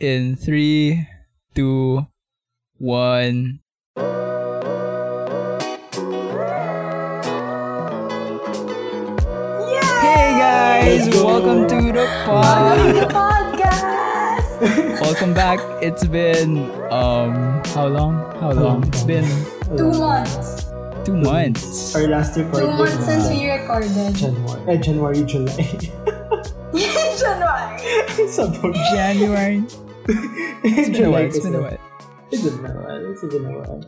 In three, two, one. Hey guys, Let's welcome to the Welcome to the pod. podcast! welcome back. It's been um how long? How long? It's been Two months. two months. Our last Two recording. months since uh, we recorded. January. Eh, January, July. January. Sabog. January. It's been a while. It's been a while. It's been a while. It's been a while.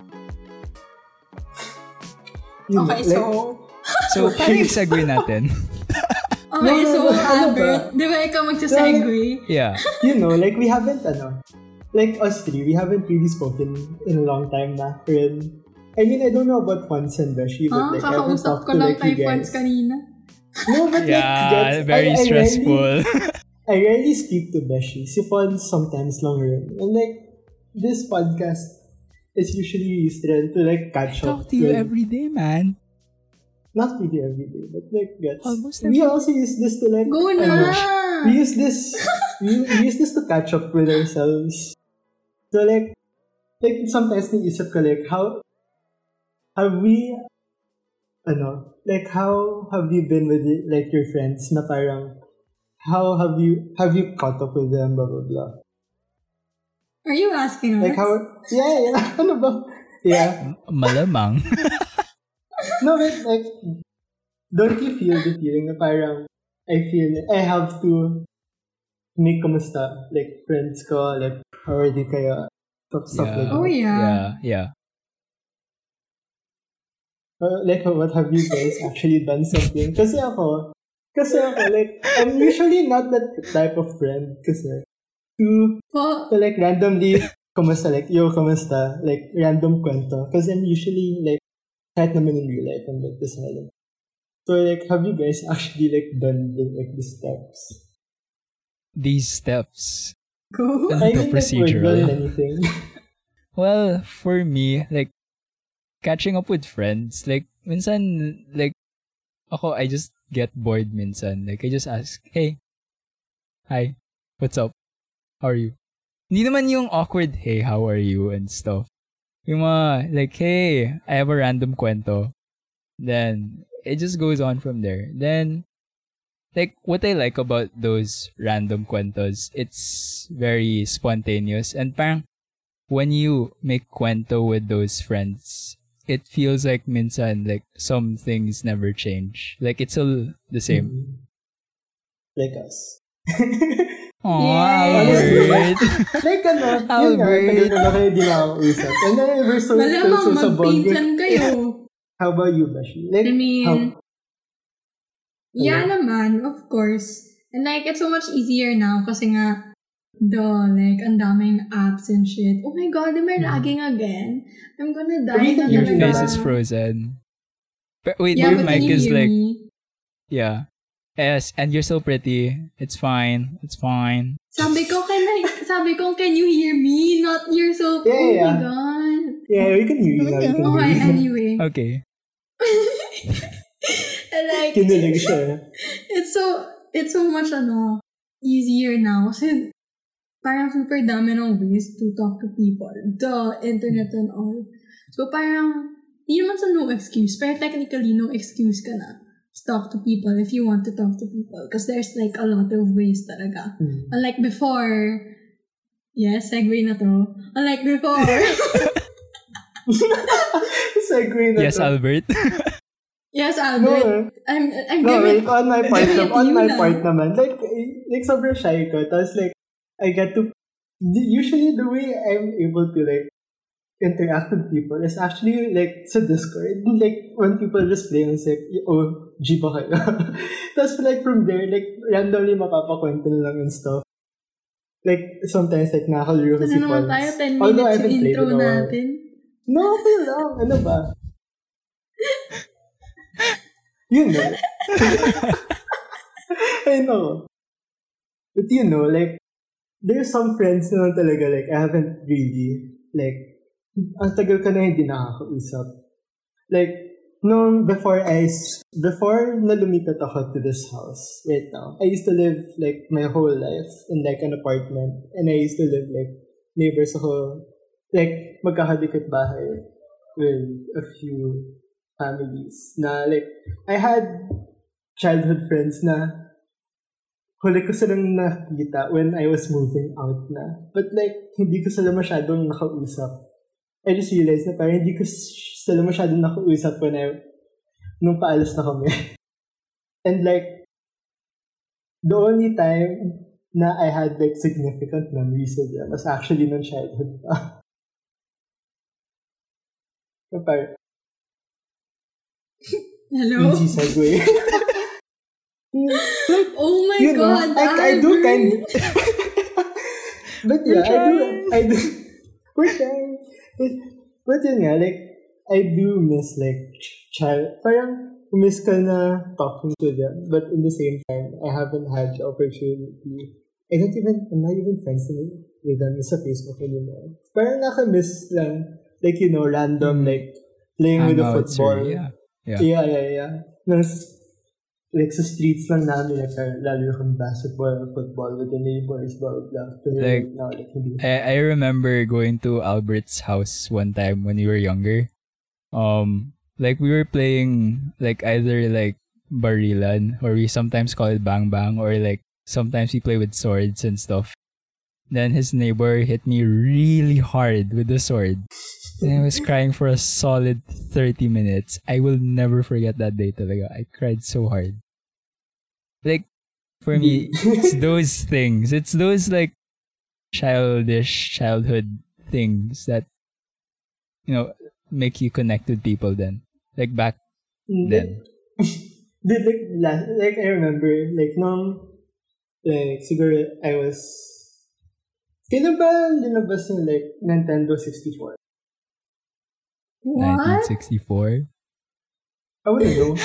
Yun, Okay, like, so... So, paano yung segue natin? Okay, No, no, so no, ano Albert, ba? di ba ikaw magsasegue? Yeah. you know, like we haven't, ano, like us three, we haven't really spoken in a long time na. Rin. I mean, I don't know about Fons and Beshi, but Ah, like, I haven't kakausap talked ko to lang like kay you Fons guys. kanina. No, but like, Yeah, gets- very I- I stressful. I rarely speak to Beshi. Si Fons sometimes longer. And like, this podcast is usually used rin to like catch up. Talk to you with- every day, man. Not really every day, but like gets. Almost we every also use this to like. Go ano, na! we use this. we, we use this to catch up with ourselves. So like, like sometimes naisip ko like how have we, ano, like how have you been with like your friends na parang how have you have you caught up with them blah blah blah Are you asking us? like how yeah yeah ano ba yeah Malamang. No, but like, don't you feel the feeling na parang, I feel, I have to make kamusta, like, friends ko, like, how are they kaya, stuff, stuff Yeah. like that. Oh, yeah. Yeah, yeah. Uh, like, what have you guys actually done something? Kasi ako, kasi ako, like, I'm usually not that type of friend, kasi, to, Po, to like, randomly, kamusta, like, yo, kamusta, like, random kwento. Because I'm usually, like, kahit naman in real life, I'm like, the silent. So, like, have you guys actually, like, done, like, the steps? These steps. go. Ano I to mean, like, we've anything. Well, for me, like, catching up with friends, like, minsan, like, ako, I just get bored minsan. Like, I just ask, hey, hi, what's up? How are you? Hindi naman yung awkward, hey, how are you, and stuff. Yung mga, like, hey, I have a random kwento. Then, it just goes on from there. Then, like, what I like about those random kwentos, it's very spontaneous. And parang, when you make kwento with those friends, it feels like minsan, like, some things never change. Like, it's all the same. Mm. Like us. Aww, Yes. Albert. like, ano, yun nga, Albert. tagal ko na kayo di nakakausap. And then, we're so, so, Malamang so, so bonded. kayo. How about you, Bashi? Like, I mean, how, yeah Hello? naman, of course. And like, it's so much easier now kasi nga, the, like, ang daming apps and shit. Oh my God, am I Mhm. lagging again? I'm gonna die Wait, na Your Talaga. face is frozen. But wait, Yeah, your but mic is like, me? yeah. Yes, and you're so pretty. It's fine. It's fine. Sabi ko, can I, sabi ko, can you hear me? Not you're so, Yeah, oh yeah. my God. yeah, we can hear you now. Can Okay, hear you. anyway. Okay. and like, it's so, it's so much, ano, easier now. Kasi, parang super dami ng ways to talk to people. The internet and all. So, parang, hindi naman sa no excuse, pero technically, no excuse ka na to talk to people if you want to talk to people. Because there's like a lot of ways talaga. Mm. Unlike before, yes, segue na to. Unlike before, Segue na Yes, to. Albert. yes, No, Albert, eh. I'm, I'm No, giving, like, on my part, on my na. part naman, like, like, sobrang shy ko. Tapos, like, I get to, usually the way I'm able to, like, interact with people is actually, like, sa Discord. Like, when people just play, it's like, oh, G ba kayo? Tapos, like, from there, like, randomly mapapakwento na lang and stuff. Like, sometimes, like, ano si naman Pons. tayo, 10 Although I minutes yung intro in a natin. No, okay lang. Ano ba? Yun na. I know. But you know, like, there's some friends naman talaga, like, I haven't really, like, ang tagal ka na hindi nakakausap. Like, no, before I, before na lumipat ako to this house right now, I used to live like my whole life in like an apartment and I used to live like neighbors ako, like magkakadikit bahay with a few families na like, I had childhood friends na huli ko silang nakita when I was moving out na. But like, hindi ko sila masyadong nakausap. I just realized na parang hindi ko sila masyadong nakausap when I, nung paalis na kami. And like, the only time na I had like significant memories with them was actually nung childhood pa. So, parang, Hello? easy segue. Oh my you know, god, I, I do Albert. kind But yeah, I do, I do, we're trying. But, but yun nga, like, I do miss, like, child, parang, miss ka na talking to them, but in the same time, I haven't had the opportunity. I don't even, I'm not even friends with with them sa Facebook anymore. Parang naka-miss lang, like, you know, random, Mm. like, playing with the Hangouts football. or, yeah. Yeah. Yeah, yeah, yeah. Nas, like sa streets lang namin, like, lalo kung basketball football with the neighbors, blah, blah, blah. Pero Like, now, like, hindi. I, I remember going to Albert's house one time when we were younger. Um, like we were playing like either like barilan or we sometimes call it bang bang or like sometimes we play with swords and stuff. Then his neighbor hit me really hard with the sword. And I was crying for a solid 30 minutes. I will never forget that day talaga. I cried so hard. Like, for me, it's those things. It's those like childish childhood things that you know make you connect with people then like back mm, then Did, like, last, like, I remember, like, nung, like, siguro, I was, kailan ba linabas yung, like, Nintendo 64? What? 1964 I wouldn't know.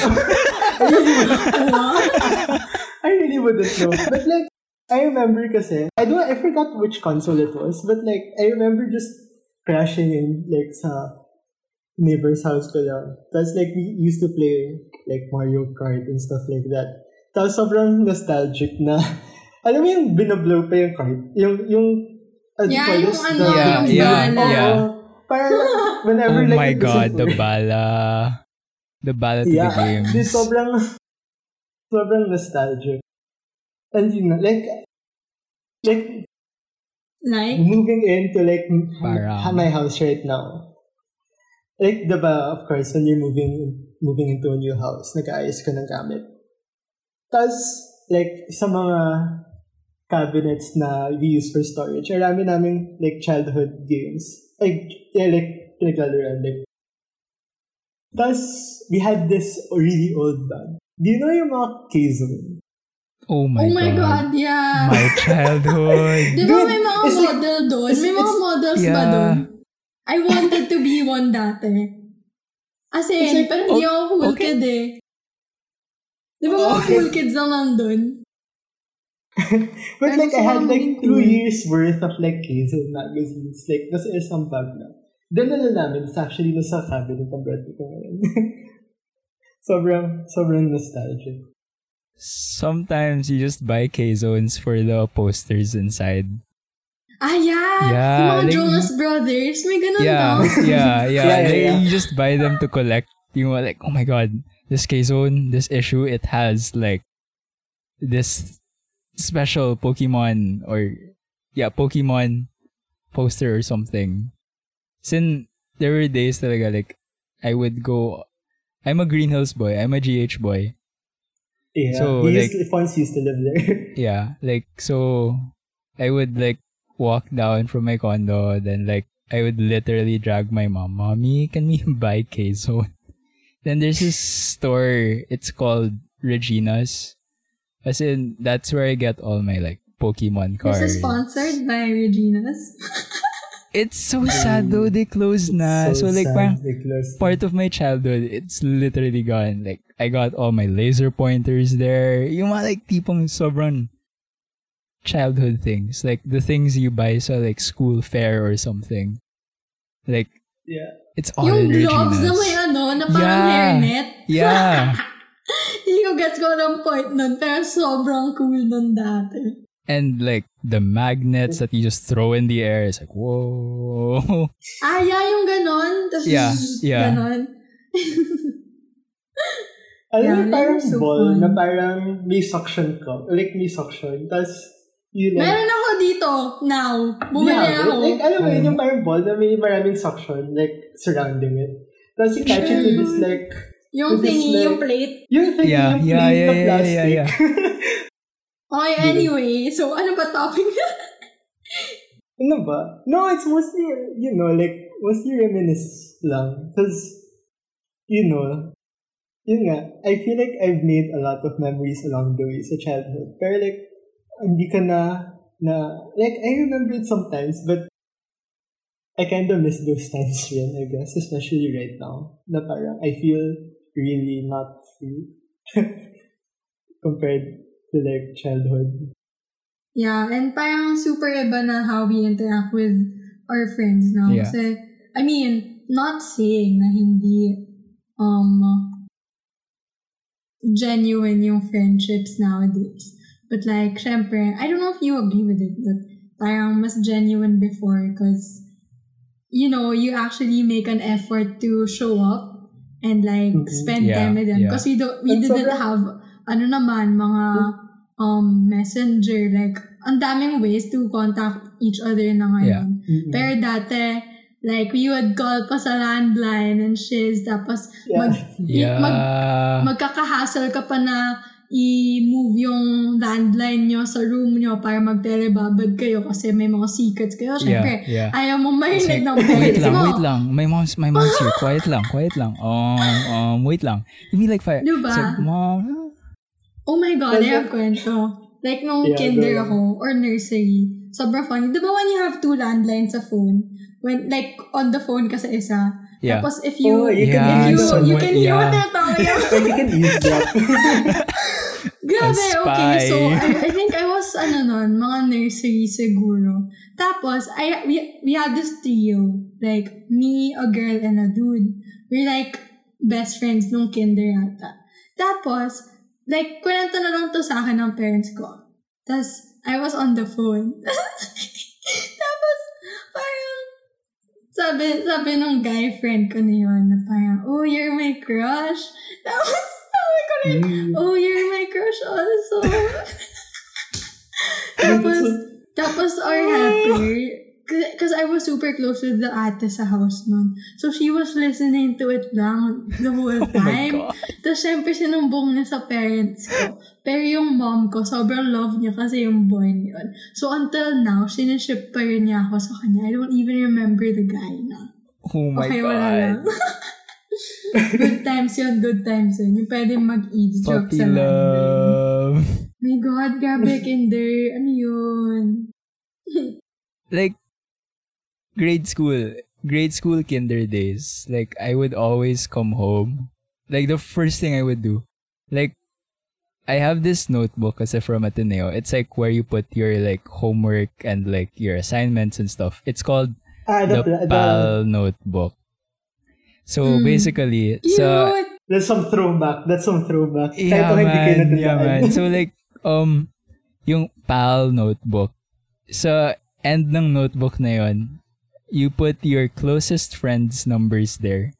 I really wouldn't What? I really wouldn't know. But like, I remember kasi, I don't, I forgot which console it was, but like, I remember just crashing in, like, sa neighbor's house ko lang. Tapos like, we used to play, like, Mario Kart and stuff like that. Tapos sobrang nostalgic na, alam mo yung binablow pa yung card? Yung, yung, ano Yeah, call yung this? ano, Yeah, yung yeah, bala. yeah. Parang, whenever oh like, my god the work. bala the bala to Yeah, the games Di, sobrang, sobrang nostalgic. And you know, like, like, Like, moving into like m- Parang- my house right now. Like, the diba, of course, when you're moving moving into a new house, nag-aayos ka ng gamit. Tapos, like, sa mga cabinets na we use for storage, marami namin, like, childhood games. Like, yeah, like, pinaglaruan, like, Tapos, we had this really old band. Do you know yung mga K-Zone? oh my, oh my god. god, yeah. my childhood Di ba may mga it's like- model doon? it's- May mga it's- models ba Yeah. doon? I wanted to be one dati. As in, like, pero hindi o- ako cool okay. kid eh. Di ba mga Okay. cool kids lang nandun? But Pero like, I had like two years worth of like K-Zone magazines. Like, nasa isang bag na. Dinala namin. It's actually nasa cabinet ng brother ko ngayon. sobrang, sobrang nostalgic. sometimes you just buy K-zones for the posters inside Ah, yeah! Yeah, Yung mga like- Jonas Brothers, may ganun yeah, daw. yeah, yeah. Yeah, yeah, They- yeah. You just buy them to collect. You know, like, oh my god, this K Zone, this issue, it has like this special Pokemon or yeah, Pokemon poster or something. Since there were days talaga like I would go. I'm a Green Hills boy. I'm a GH boy. Yeah. So, he like- used, Fonz used to live there. Yeah, like so I would like walk down from my condo, then like I would literally drag my mom, Mommy, can we buy K-Zone? Then there's this store, it's called Regina's. As in, that's where I get all my like Pokemon cards. This is sponsored by Regina's. It's so sad though, they closed na. So, like sad, parang they part of my childhood, it's literally gone. Like, I got all my laser pointers there. Yung mga like tipong sobrang childhood things. Like, the things you buy sa like school fair or something. Like, Yeah. It's all Yung energy gloves na nas. may ano, na parang Yeah. hairnet. Yeah. Hindi ko gets ko ng point nun, pero sobrang cool nun dati. And like the magnets that you just throw in the air, it's like, whoa. Ah, yeah, yung ganon. Tapos, Yeah, yeah. Ganon. Alam mo, Yeah, parang they're so ball fun. na parang may suction cup. Like, may suction. Tapos, you like... Meron ako dito, now. Bumili Yeah, ako. Like, alam mo yun, Mm. yung parang ball na may maraming suction, like, surrounding it. Tapos, you catch it with this, like, yung this is thingy, like- yung plate. yung thing, Yeah, yung yeah, plate yeah, na yeah, plastic. yeah, yeah. Okay, anyway. So, ano ba topic ano ba? No, it's mostly, you know, like, mostly reminisce lang. Because, you know, yun nga, I feel like I've made a lot of memories along the way sa childhood. Pero like, hindi ka na, na, like, I remember it sometimes, but I kind of miss those times rin, I guess, especially right now. Na parang, I feel really not free compared to like childhood. Yeah, and parang super iba na how we interact with our friends now. Yeah. Kasi, I mean, not saying na hindi um genuine yung friendships nowadays. But like, syempre, I don't know if you agree with it, but parang mas genuine before because, you know, you actually make an effort to show up and like Mhm. spend Yeah, time with them. yeah. Because we, don't, we And didn't sobrang- have, ano naman, mga um messenger, like, ang daming ways to contact each other na ngayon. Mm-mm. Pero dati, like, we would call pa sa landline and shiz, tapos Yeah. mag, Yeah. mag, magkakahassle ka pa na i-move yung landline nyo sa room nyo para mag-telebabad kayo kasi may mga secrets kayo. Siyempre, yeah, yeah. ayaw mo marinig ng wait parents lang, mo. wait lang. My mom's, my mom's here. Quiet lang, quiet lang. Um, um, wait lang. Give me like five. Diba? Like, mom. Oh my God, I Kasi- have kwento. Like, nung Yeah, kinder go. ako, or nursery, sobrang funny. Di ba when you have two landlines sa phone, when, like, on the phone ka sa isa, Yeah. tapos if you, Oh, you if can you, use you someone- can hear what yeah. they're talking about. And you can eavesdrop. Grabe, okay. So, I, I think I was, ano nun, mga nursery siguro. Tapos, I, we, we had this trio. Like, me, a girl, and a dude. We're like, best friends nung kinder yata. Tapos, like, kwento na lang to sa akin ng parents ko. Tapos, I was on the phone. Tapos, parang, sabi, sabi nung guy friend ko na yun, na parang, oh, you're my crush. Tapos, sabi ko rin, Mm. oh, you're my crush also. tapos, tapos our helper, because I was super close with the ate sa house nun. So, she was listening to it lang the whole Oh time. God. Tapos, syempre, sinumbong niya sa parents ko. Pero yung mom ko, sobrang love niya kasi yung boy niya yun. So, until now, siniship pa rin niya ako sa kanya. I don't even remember the guy na. Oh my okay, wala lang. Good times yun, good times yun. Yung pwede mag-eavesdrop Puppy sa love. My God, grabe, kinder. Ano yun? Like, grade school. Grade school kinder days. Like, I would always come home. Like, the first thing I would do. Like, I have this notebook kasi from Ateneo. It's like where you put your like homework and like your assignments and stuff. It's called Ah, the the, the, PAL notebook. So Mm. basically, Cute! sa That's some throwback. That's some throwback. yeah Kahit ako hindi kayo man, yeah man. So like um yung PAL notebook. Sa end ng notebook na yon, you put your closest friends numbers there.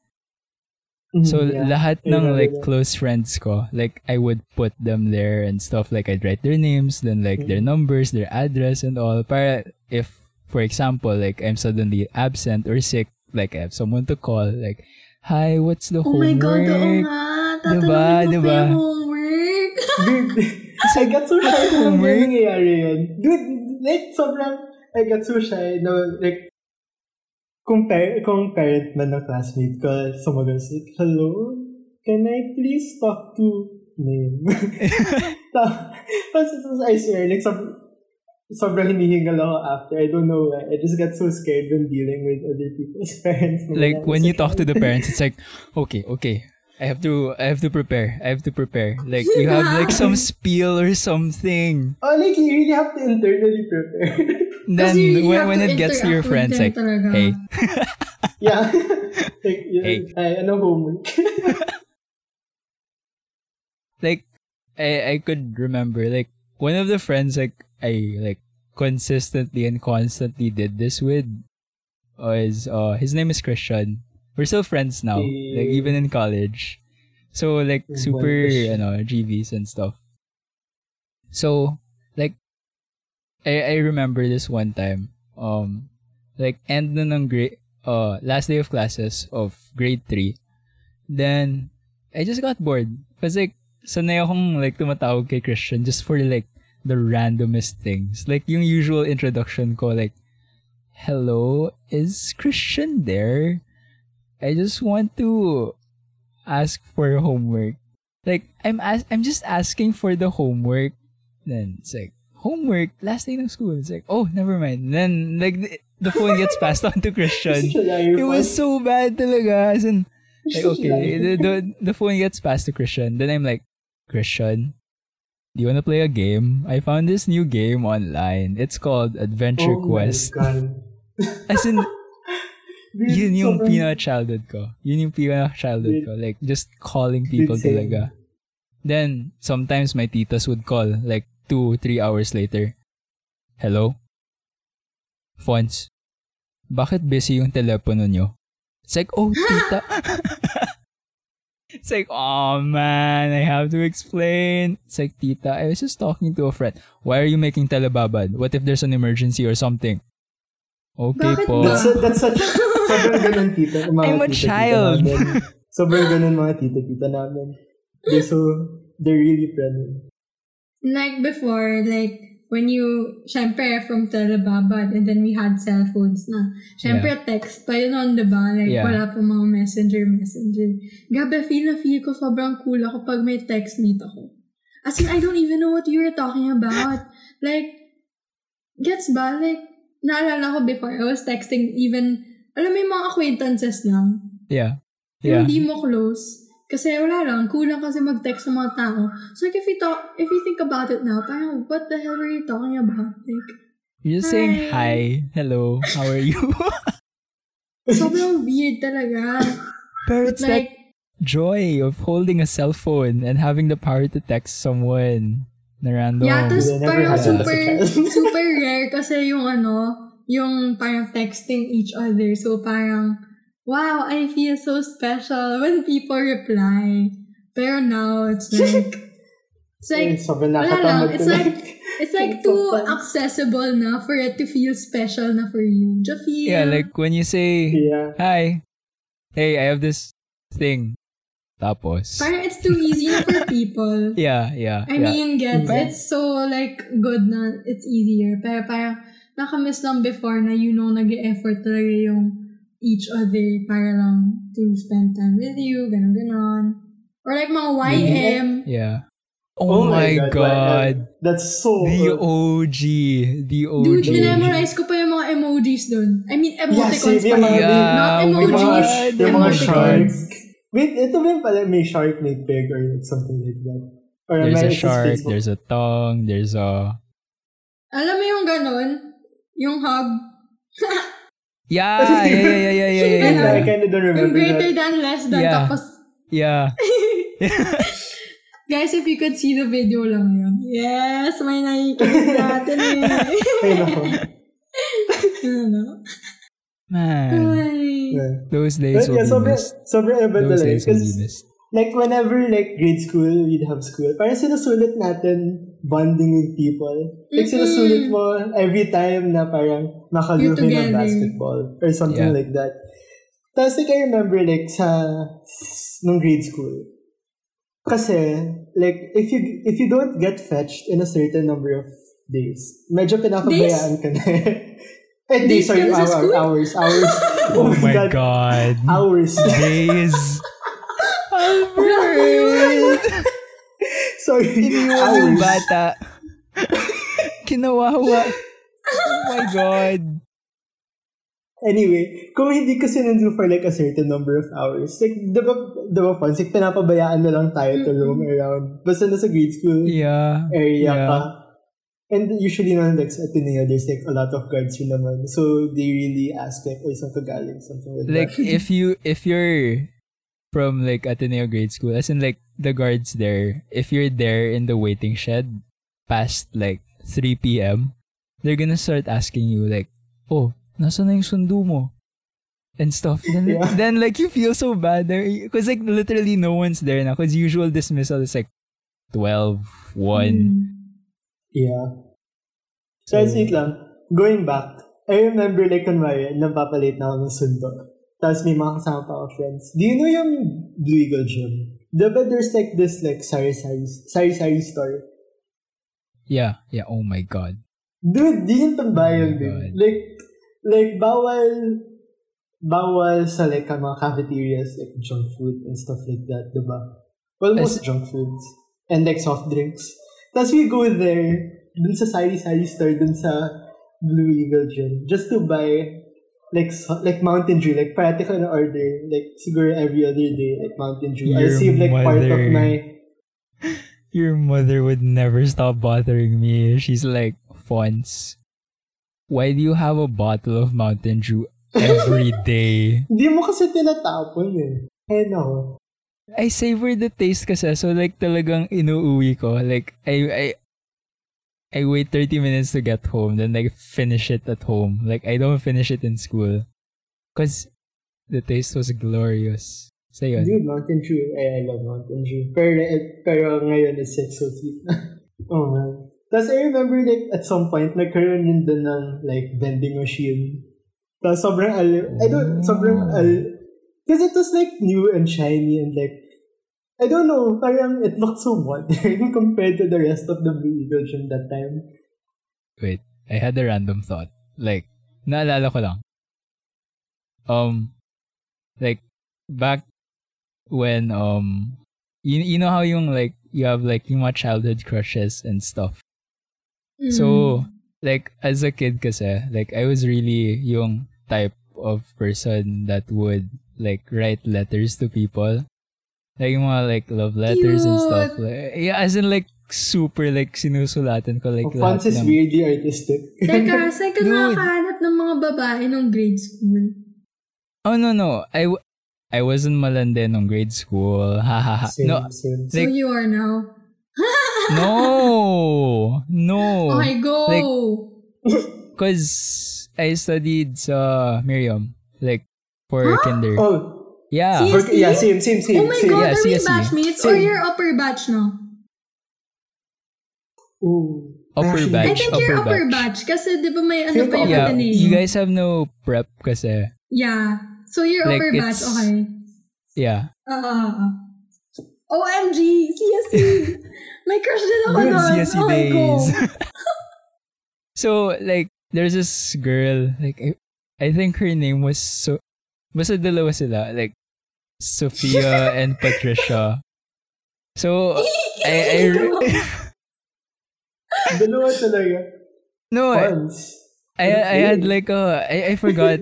Mhm, So yeah. lahat Yeah, ng yeah, like yeah. close friends ko, like I would put them there and stuff like I'd write their names, then like their Mm. numbers, their address and all. Para if for example, like I'm suddenly absent or sick, like I have someone to call, like, hi, what's the Oh my homework? God, oo nga. Tatanungin Diba? mo Diba? pa yung homework. Dude, I got so shy nung homework? nangyayari yun. Dude, like, sobrang, I got so shy na, like, kung, par- kung parent man ng classmate ko, sumagas, like, hello, can I please talk to name? Tapos, I swear, like, sob- sobrang hinihingal ako after. I don't know why. I just got so scared when dealing with other people's parents. like when you talk to the parents, it's like, okay, okay. I have to I have to prepare. I have to prepare. Like you have like some spiel or something. Oh, like, you really have to internally prepare. Then Kasi you when when to it gets to your interact friends, like, talaga. hey, yeah. like, yun, Hey. ay, ano homework? like I I could remember like one of the friends like I like consistently and constantly did this with was uh his name is Christian. We're still friends now, like even in college. So like super you know GVs and stuff. So like I I remember this one time um like end na ng grade uh last day of classes of grade 3 then I just got bored because like sanay akong like tumatawag kay Christian just for like the randomest things. Like yung usual introduction ko like hello is Christian there? I just want to ask for homework. Like I'm as- I'm just asking for the homework. Then it's like homework? Last day ng school. It's like oh never mind. Then like the, the phone gets passed on to Christian. It was so bad talaga. As in, like, okay, the, the, the phone gets passed to Christian. Then I'm like, Christian, do you want to play a game? I found this new game online. It's called Adventure oh Quest. My God. As in, yun yung sobrang- pinaka-childhood ko. Yun yung pinaka-childhood ko. Like, just calling people talaga. Then, sometimes my titas would call, like, two, three hours later. Hello? Fonz, bakit busy yung telepono nyo? It's like, oh, tita. it's like, oh man, I have to explain. It's like, tita, I was just talking to a friend. Why are you making telebabad? What if there's an emergency or something? Okay Bakit po. That's, su- that's such, sobrang ganun tita. mga I'm a tita-tita child. namin. sobrang ganun mga tita-tita namin. They're so, they're really friendly. Like before, like, when you, syempre, from Telebabad, and then we had cell phones na. Syempre, text pa yun on, diba? Like, Yeah. wala pa mga messenger, messenger. Gabi, feel na feel ko sobrang cool ako pag may text meet ako. As in, I don't even know what you were talking about. Like, gets ba? Like, naalala ko before, I was texting even, alam mo yung mga acquaintances lang. Yeah. Yung Yeah. Hindi mo close. Kasi wala lang, kulang kasi mag-text sa mga tao. So like if you talk, if you think about it now, parang what the hell were you talking about? Like, You're just saying hi, hello, how are you? sobrang weird talaga. Pero But it's that like, joy of holding a cell phone and having the power to text someone na random. yeah, tapos parang that super, super rare kasi yung ano, yung parang texting each other. So parang, wow, I feel so special when people reply. Pero now, it's like, it's like, wala lang. It's like. It's like too accessible na for it to feel special na for you. Feel. yeah, like when you say, yeah. hi, hey, I have this thing. Tapos. Parang it's too easy na for people. Yeah, yeah. I yeah. mean, gets, But- it's so like good na it's easier. Pero parang nakamiss lang before na you know nag-effort talaga yung each other para lang to spend time with you, ganun ganon. Or like mga YM. yeah. Oh, my god. That's so The good. OG. The OG. Dude, minamemorize ko pa yung mga emojis dun. I mean, Yeah, emoticons same, pa yung mga- yun. Yeah, Not oh my Yung mga, emojis. yung mga emoticons. shark. Wait, ito ba yung pala may shark, may pig, or something like that? Or There's a shark, Facebook? there's a tongue, there's a... Alam mo yung ganon? Yung hug? Yeah, yeah, yeah, yeah, yeah, yeah, yeah, Yung I yeah. kinda don't Yung remember greater that. than, less than, Yeah. tapos, Yeah. guys, if you could see the video lang yun. Yes, may nakikinig natin eh. Ay, nako. ano? Man. Ay. Yeah. Those days But will yeah, be sobrang, missed. sobrang iba Those days will be missed. Like, whenever, like, grade school, we'd have school, parang sinusulit natin bonding with people. Like, Mhm. sinusulit mo every time na parang makaluhin ng basketball or something Yeah. like that. Tapos, like, I remember, like, sa, nung grade school, kasi, like, if you, if you don't get fetched in a certain number of days, medyo pinakabayaan ka na. eh, days, Days sorry, hour, hours, hours. Oh my god. Hours. Days. Albert! sorry, Iniwan yung bata. Kinawawa. Oh my god. Anyway, kung hindi ko sinundo for like a certain number of hours, like, di ba, di ba, Fons, like, pinapabayaan na lang tayo to roam around. Basta nasa grade school Yeah. area yeah. ka. And usually naman like sa Ateneo, there's like a lot of guards rin naman. So they really ask like, oh, saan ka galing? Something like, like that. if you if you're from like Ateneo grade school, as in like the guards there, if you're there in the waiting shed past like 3 p.m., they're gonna start asking you like, oh, nasa na yung sundo mo? And stuff. Then, Yeah. then like you feel so bad there because like literally no one's there now because usual dismissal is like 12, 1. Mm. Yeah. So, so wait lang. Going back, I remember like kunwari, napapalit na ako ng sundo. Tapos may mga kasama pa ako friends. Do you know yung Blue Eagle Gym? Diba there's like this like sari-sari, sari-sari store? Yeah, yeah. Oh my god. Dude, di yung Oh tambayan, dude. God. Like, like, bawal, bawal sa like mga cafeterias, like junk food and stuff like that, diba? Well, most As- junk foods. And like soft drinks. Tapos we go there, dun sa sari-sari store, dun sa Blue Eagle Gym, just to buy like like Mountain Dew, like parati ko na order, like siguro every other day, like Mountain Dew. Your save like part of mother. my Your mother would never stop bothering me. She's like, Fonz, why do you have a bottle of Mountain Dew every day? Hindi mo kasi tinatapon eh. Ayun ako. I savor the taste kasi. So like talagang inuuwi ko. Like I I I wait 30 minutes to get home then like finish it at home. Like I don't finish it in school. Cause the taste was glorious. So yun. Dude, Mountain Dew. Eh, I love Mountain Dew. Pero, eh, pero ngayon, it's like so sweet. oh, man. Tapos I remember like at some point, nagkaroon din doon ng like vending machine. Tapos sobrang al... I don't... Sobrang al... Because it was like new and shiny and like... I don't know, parang it looked so modern compared to the rest of the Blue Eagle Gym that time. Wait, I had a random thought. Like, naalala ko lang. Um, like, back when, um, you, you know how yung, like, you have, like, yung mga childhood crushes and stuff. Mm. So, like, as a kid kasi, like, I was really yung type of person that would, like, write letters to people. Like, yung mga, like, love letters and stuff. Cute! Like, yeah, as in, like, super, like, sinusulatan ko, like, Like, Fons lahat is ng- weirdly artistic. Teka, saan ka Dude. nakakahanap ng mga babae nung grade school? Oh no no, I w- I wasn't malande nung grade school. Ha ha ha. same, No, same. So Like- you are now. no, no. Okay, go! Cause I studied sa Miriam, like for Huh? kinder. Oh, Yeah. See? for, yeah, same, same, same. oh my same. god, Yeah, are we CSE. batchmates or Same. you're upper batch no? Ooh. Upper Actually, batch. I think you're upper upper batch. batch. Kasi di ba may ano Feel pa ko yung Yeah, Ateneo? you guys have no prep kasi. Yeah. So you're Like, upper batch, it's- okay. Yeah. Ah, ah, ah. OMG! CSE! May crush din ako Good doon. CSE Okay, go. days. so like there's this girl like I, I think her name was so basta dalawa sila like Sophia and Patricia. So I, I Dalawa talaga. no I, I I had like a I, I forgot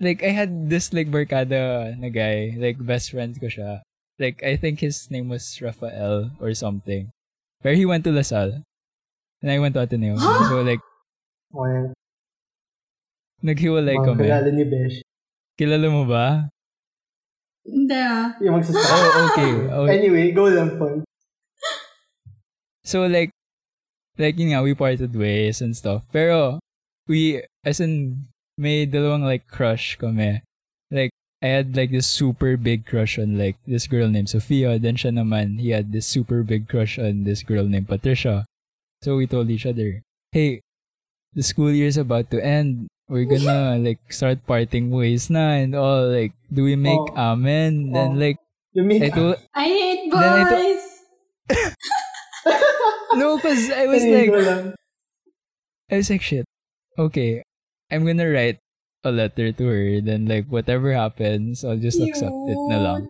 like I had this like barkada na guy like best friend ko siya. Like I think his name was Rafael or something. Where he went to LaSalle. And I went to Ateneo. so like Well, naghiwalay mga kami. kilala ni Besh. Kilala mo ba? Hindi ah. Yung magsasama. Oh, okay. okay. Anyway, go lang, Fons. So like, like yun nga, we parted ways and stuff. Pero, we, as in, may dalawang like crush kami. Like, I had like this super big crush on like this girl named Sophia. Then siya naman, he had this super big crush on this girl named Patricia. So we told each other, hey, the school year's about to end. We're gonna like start parting ways na and all. Like, do we make Oh. amen? Then Oh. like, You make I told, I hate Then I to- boys! no, cause I was Anyway, like, go lang. I was like, shit. Okay, I'm gonna write a letter to her. Then like whatever happens, I'll just accept it na lang.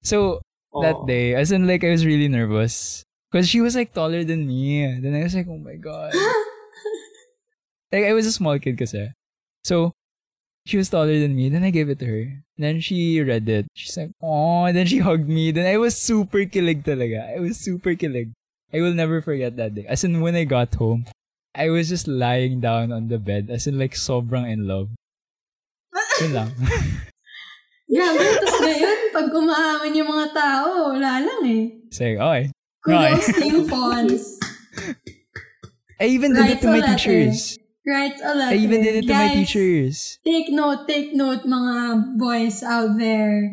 So that Oh. day, as in like I was really nervous because she was like taller than me. Then I was like, oh my god. like I was a small kid kasi. So she was taller than me. Then I gave it to her. Then she read it. She's like, oh. Then she hugged me. Then I was super kilig talaga. I was super kilig. I will never forget that day. As in when I got home, I was just lying down on the bed as in like sobrang in love. Yun lang. Grabe, tapos ngayon, pag umaamin yung mga tao, wala lang eh. Say, okay. Kudos to you, Pons. I even did it Writes to my letter. teachers. Writes a letter. I even did it to my teachers. Take note, take note, mga boys out there.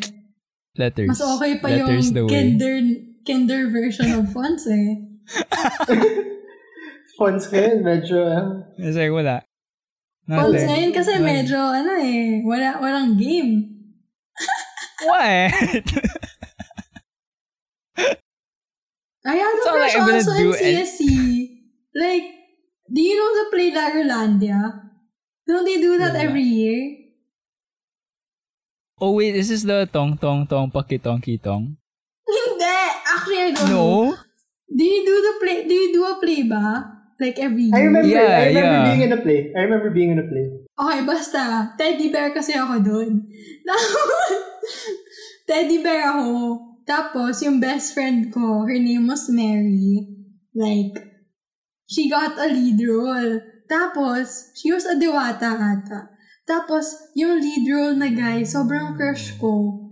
Letters. Mas okay pa yung Letters the way. kinder, kinder version of Pons eh. Fonts ngayon, medyo, It's like, wala. Pons Nothing. ngayon kasi Nothing. medyo, ano eh, wala, walang game. What? I had It's a not like crush I'm gonna also in do any- CSC. Like, do you know the play Larolandia? Don't they do that Wala. every year? oh wait, this is the tong tong tong pakitong kitong? Hindi! Actually, I don't know. No? Do you do the play? Do you do a play ba? Like every I year? remember, Yeah, I remember yeah. being in a play. I remember being in a play. Okay, basta. Teddy bear kasi ako doon. Teddy bear ako. Tapos, yung best friend ko, her name was Mary. Like, she got a lead role. Tapos, she was a diwata ata. Tapos, yung lead role na guy, sobrang crush ko.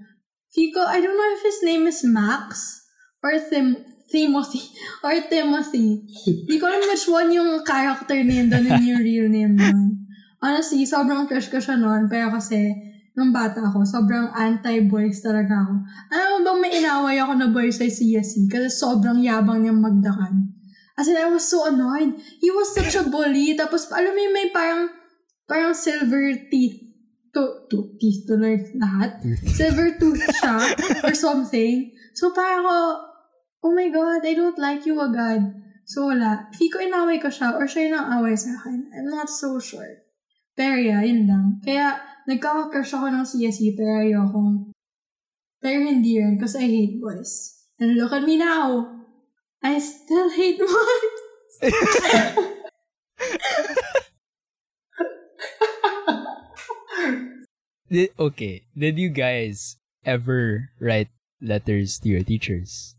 Fico, I don't know if his name is Max or Tim Timothy or Timothy. Di ko alam which one yung character name doon and yung real name doon. Honestly, sobrang crush ko siya noon. Pero kasi, nung bata ako, sobrang anti-boys talaga ako. Alam mo bang may inaway ako na boy sa CSC? Kasi sobrang yabang niyang magdakan. As in, I was so annoyed. He was such a bully. Tapos, alam mo yung may parang, parang silver teeth. To, to, teeth tuloy lahat. Silver tooth siya or something. So, parang ako, oh my God, I don't like you agad. So, wala. Hindi ko inaway ko siya or siya yung away sa akin. I'm not so sure. Pero yeah, yun lang. Kaya, nagkaka-crush ako ng CSE pero ayoko. Pero hindi rin kasi I hate boys. And look at me now. I still hate boys. Did, okay. Did you guys ever write letters to your teachers?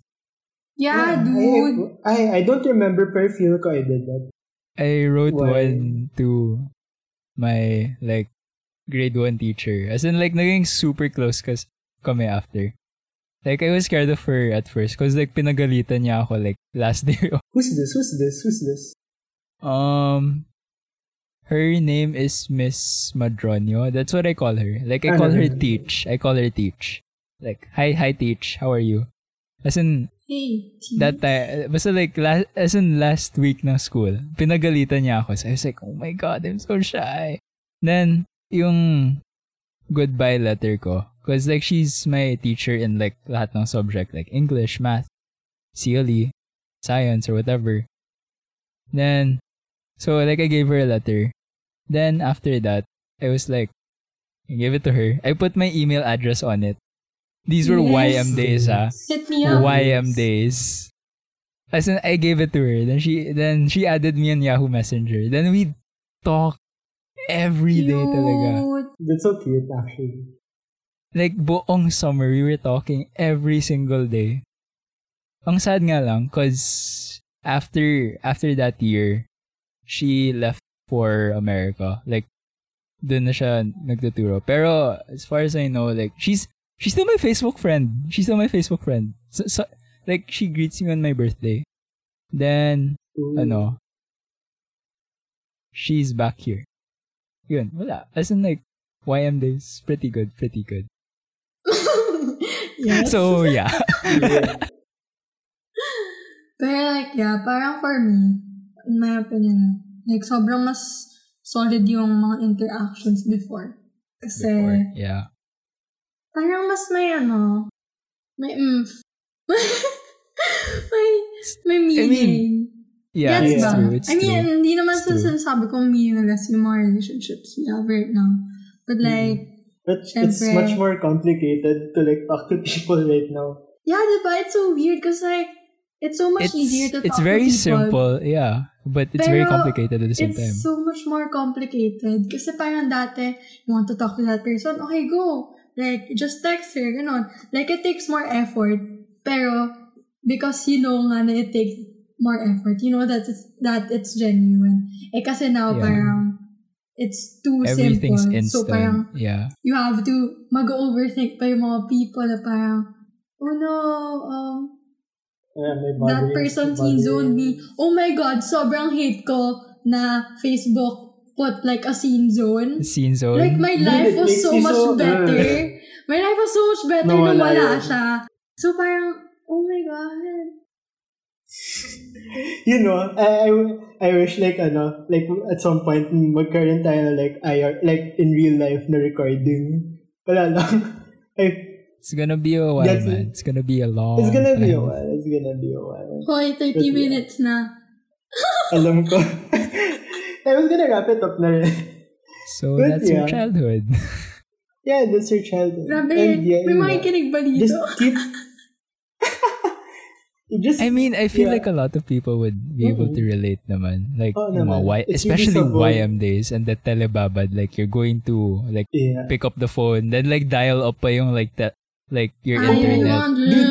Yeah, I- dude. I, I don't remember, pero feel ko I did that. I wrote Why? one to my like grade 1 teacher. As in like naging super close kas kami after. Like I was scared of her at first cause like pinagalitan niya ako like last day. Who's this? Who's this? Who's this? um her name is Miss Madronio. That's what I call her. Like I Ah, call her. Teach. I call her Teach. Like hi hi Teach. How are you? As in Hey, T. that time, basta like, last, as in last week ng school, pinagalitan niya ako. So I was like, oh my God, I'm so shy. Then, yung goodbye letter ko, cause like, she's my teacher in like, lahat ng subject, like English, Math, CLE, Science, or whatever. Then, so like, I gave her a letter. Then, after that, I was like, I gave it to her. I put my email address on it. These were Yes. YM days, ah. Hit me up. YM days. As in, I gave it to her. Then she, then she added me on Yahoo Messenger. Then we talk every day talaga. That's so cute, actually. Like, buong summer, we were talking every single day. Ang sad nga lang, cause after, after that year, she left for America. Like, dun na siya nagtuturo. Pero, as far as I know, like, she's, she's still my Facebook friend. She's still my Facebook friend. So, so, like, she greets me on my birthday. Then, Ooh. ano, she's back here. Yun, wala. As in, like, YM days, pretty good, pretty good. Yes. So, yeah. Yeah. Pero like, yeah, parang for me, in my opinion, like, sobrang mas solid yung mga interactions before. Kasi, Before, yeah. parang mas may ano, may oomph. may, may meaning. Yeah, Gets it's ba? true. I mean, true. hindi naman sa sinasabi kong meaningless yung mga relationships we have right now. But like, But it's Siyempre. much more complicated to like talk to people right now. yeah, diba? It's so weird because like, it's so much It's, easier to it's talk very to people. simple, yeah. But it's very complicated at the same it's time. so much more complicated. Kasi parang dati, you want to talk to that person, okay, go. Like, just text her, ganon. Like, it takes more effort. Pero, because you know nga na it takes more effort. You know that it's, that it's genuine. Eh kasi now Yeah. parang it's too Everything's simple. instant. So parang yeah. you have to mag-overthink pa yung mga people na parang, oh no, um, Ah, may that person scene zoned me. Oh my God, sobrang hate ko na Facebook put like a scene zone. Scene zone. Like my life was so much so- better. My life was so much better Nawala nung wala yun. siya. So parang, oh my God. you know, I, I, I wish like ano, like at some point magkaroon tayo ng, like IR, like in real life na recording. Wala lang. I, it's gonna be a while, man. It's gonna be a long it's gonna be a while. It's gonna be a while. Hoy, 30 But yeah. minutes na. Alam ko. I was gonna wrap it up na rin. So But that's your childhood. Yeah, that's your childhood. Grabe, And yeah, may yun nga. makikinig ba dito? Just keep... Just... I mean, I feel Yeah. like a lot of people would be able to relate naman. Like, Oo yung mga naman. Y- especially. YM days and the telebabad. Like, you're going to, like, yeah. pick up the phone, then, like, dial up pa yung, like, that, like, your I internet. wonder.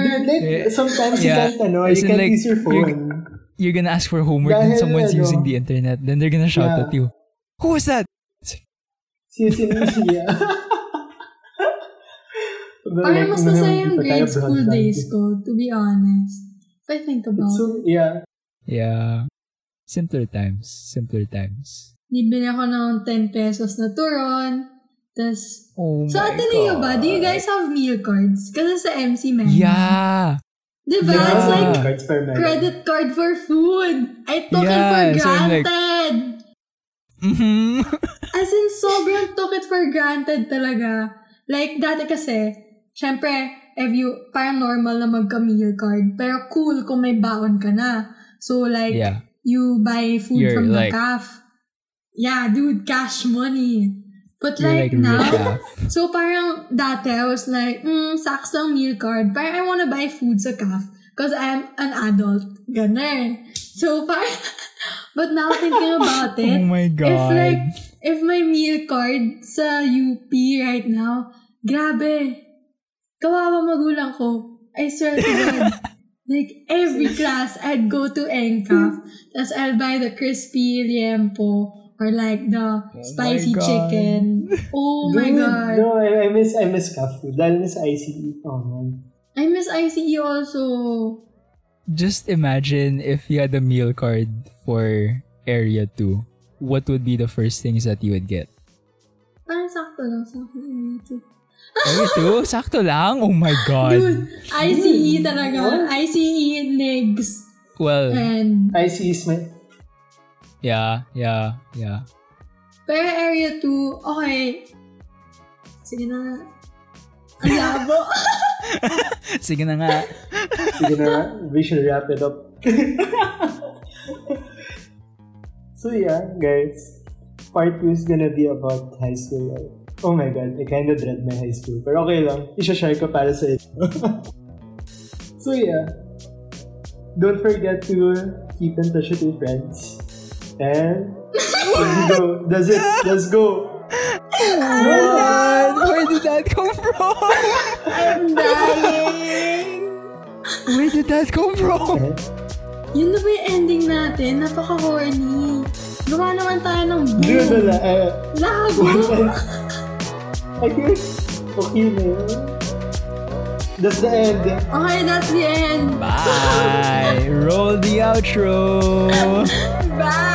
Dude, like, Yeah. sometimes you can't, ano, you can't like, use your you're- phone. You're gonna ask for homework, Dahil, someone's ano, using the internet, then they're gonna shout Yeah. at you. Who is that? Si, si, yeah. Parang like, mas masaya yung grade school days ko, to be honest. If I think about It's it. so, yeah. Yeah. Simpler times. Simpler times. Bibili ako ng 10 pesos na turon. Tapos, Oh sa Ateneo ba, do you guys have meal cards? Kasi sa MC man. Yeah. Diba? Yeah. It's like Cards per megabyte. credit card for food. I took it Yeah, for so I'm like- granted. Mm-hmm. As in, sobrang took it for granted talaga. Like, dati kasi, syempre, if you, parang normal na magka-meal card. Pero cool kung may baon ka na. So, like, yeah. you buy food You're from the like- calf. Yeah, dude, cash money. But like, like now, so parang dati I was like, mm, saks ng meal card. Parang I wanna buy food sa calf because I'm an adult. Ganun. So parang, but now thinking about Oh it, my god. if like, if my meal card sa UP right now, grabe. kawawa magulang ko. I swear to God. like, every class, I'd go to Engkaf. Tapos, I'll buy the crispy liempo or like the oh spicy chicken. Oh Dude, my God. No, I, I miss, I miss CAF. food. Dahil miss ICE. Oh, man. I miss ICE also. Just imagine if you had a meal card for Area 2. What would be the first things that you would get? Parang sakto lang sa Area 2. Ay, ito, sakto lang. Oh my God. Dude, ICE talaga. ICE legs. Well, and ICE is my... Yeah, yeah, yeah. Pero area 2, okay. Sige na. Ang labo. Sige na nga. Sige na nga. We should wrap it up. so yeah, guys. Part 2 is gonna be about high school life. Oh my god, I kinda dread my high school. Pero okay lang, isa-share ko para sa ito. so yeah. Don't forget to keep in touch with your friends. And let's go. That's it. Let's go. What? Where did that come from? I'm dying. Where did that come from? Yun na ba yung ending natin? Napaka-horny. Gawa naman tayo ng Dude, boom. wala. Lago. I feel okay na yun. That's the end. Okay, that's the end. Bye. Roll the outro. Bye!